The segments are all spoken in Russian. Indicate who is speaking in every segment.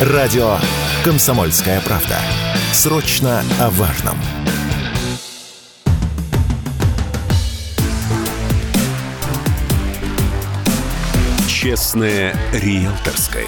Speaker 1: Радио «Комсомольская правда». Срочно о важном. Честное риэлторское.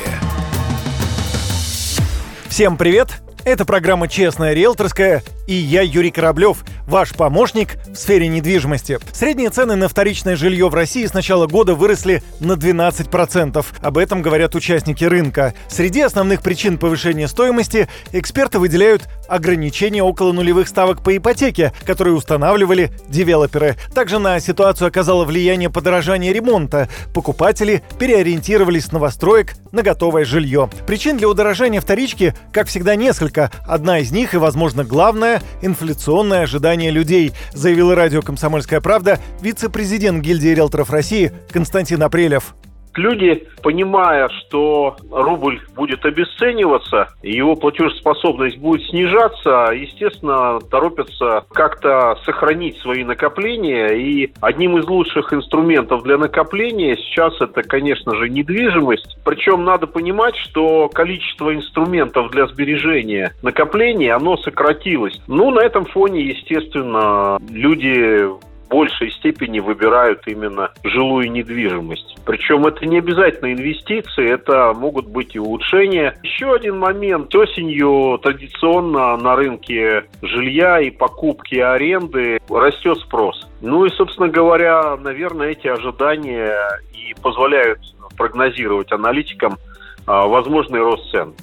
Speaker 2: Всем привет! Это программа «Честная риэлторская» и я Юрий Кораблев – ваш помощник в сфере недвижимости. Средние цены на вторичное жилье в России с начала года выросли на 12%. Об этом говорят участники рынка. Среди основных причин повышения стоимости эксперты выделяют ограничения около нулевых ставок по ипотеке, которые устанавливали девелоперы. Также на ситуацию оказало влияние подорожания ремонта. Покупатели переориентировались с новостроек на готовое жилье. Причин для удорожания вторички, как всегда, несколько. Одна из них и, возможно, главная – инфляционное ожидание ожидания людей, заявила радио «Комсомольская правда» вице-президент гильдии риэлторов России Константин Апрелев.
Speaker 3: Люди, понимая, что рубль будет обесцениваться, его платежеспособность будет снижаться, естественно, торопятся как-то сохранить свои накопления. И одним из лучших инструментов для накопления сейчас это, конечно же, недвижимость. Причем надо понимать, что количество инструментов для сбережения накопления, оно сократилось. Ну, на этом фоне, естественно, люди большей степени выбирают именно жилую недвижимость. Причем это не обязательно инвестиции, это могут быть и улучшения. Еще один момент. Осенью традиционно на рынке жилья и покупки и аренды растет спрос. Ну и, собственно говоря, наверное, эти ожидания и позволяют прогнозировать аналитикам а, возможный рост цен.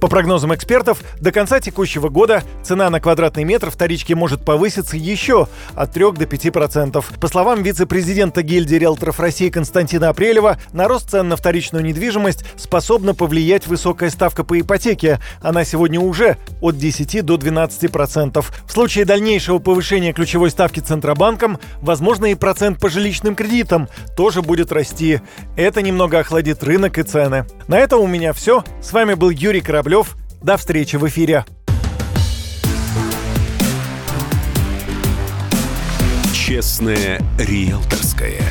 Speaker 2: По прогнозам экспертов, до конца текущего года цена на квадратный метр вторички может повыситься еще от 3 до 5%. По словам вице-президента гильдии риэлторов России Константина Апрелева, на рост цен на вторичную недвижимость способна повлиять высокая ставка по ипотеке. Она сегодня уже от 10 до 12%. В случае дальнейшего повышения ключевой ставки Центробанком, возможно и процент по жилищным кредитам тоже будет расти. Это немного охладит рынок и цены. На этом у меня все. С вами был Юрий Кораблев. До встречи в эфире.
Speaker 1: Честное риэлторское.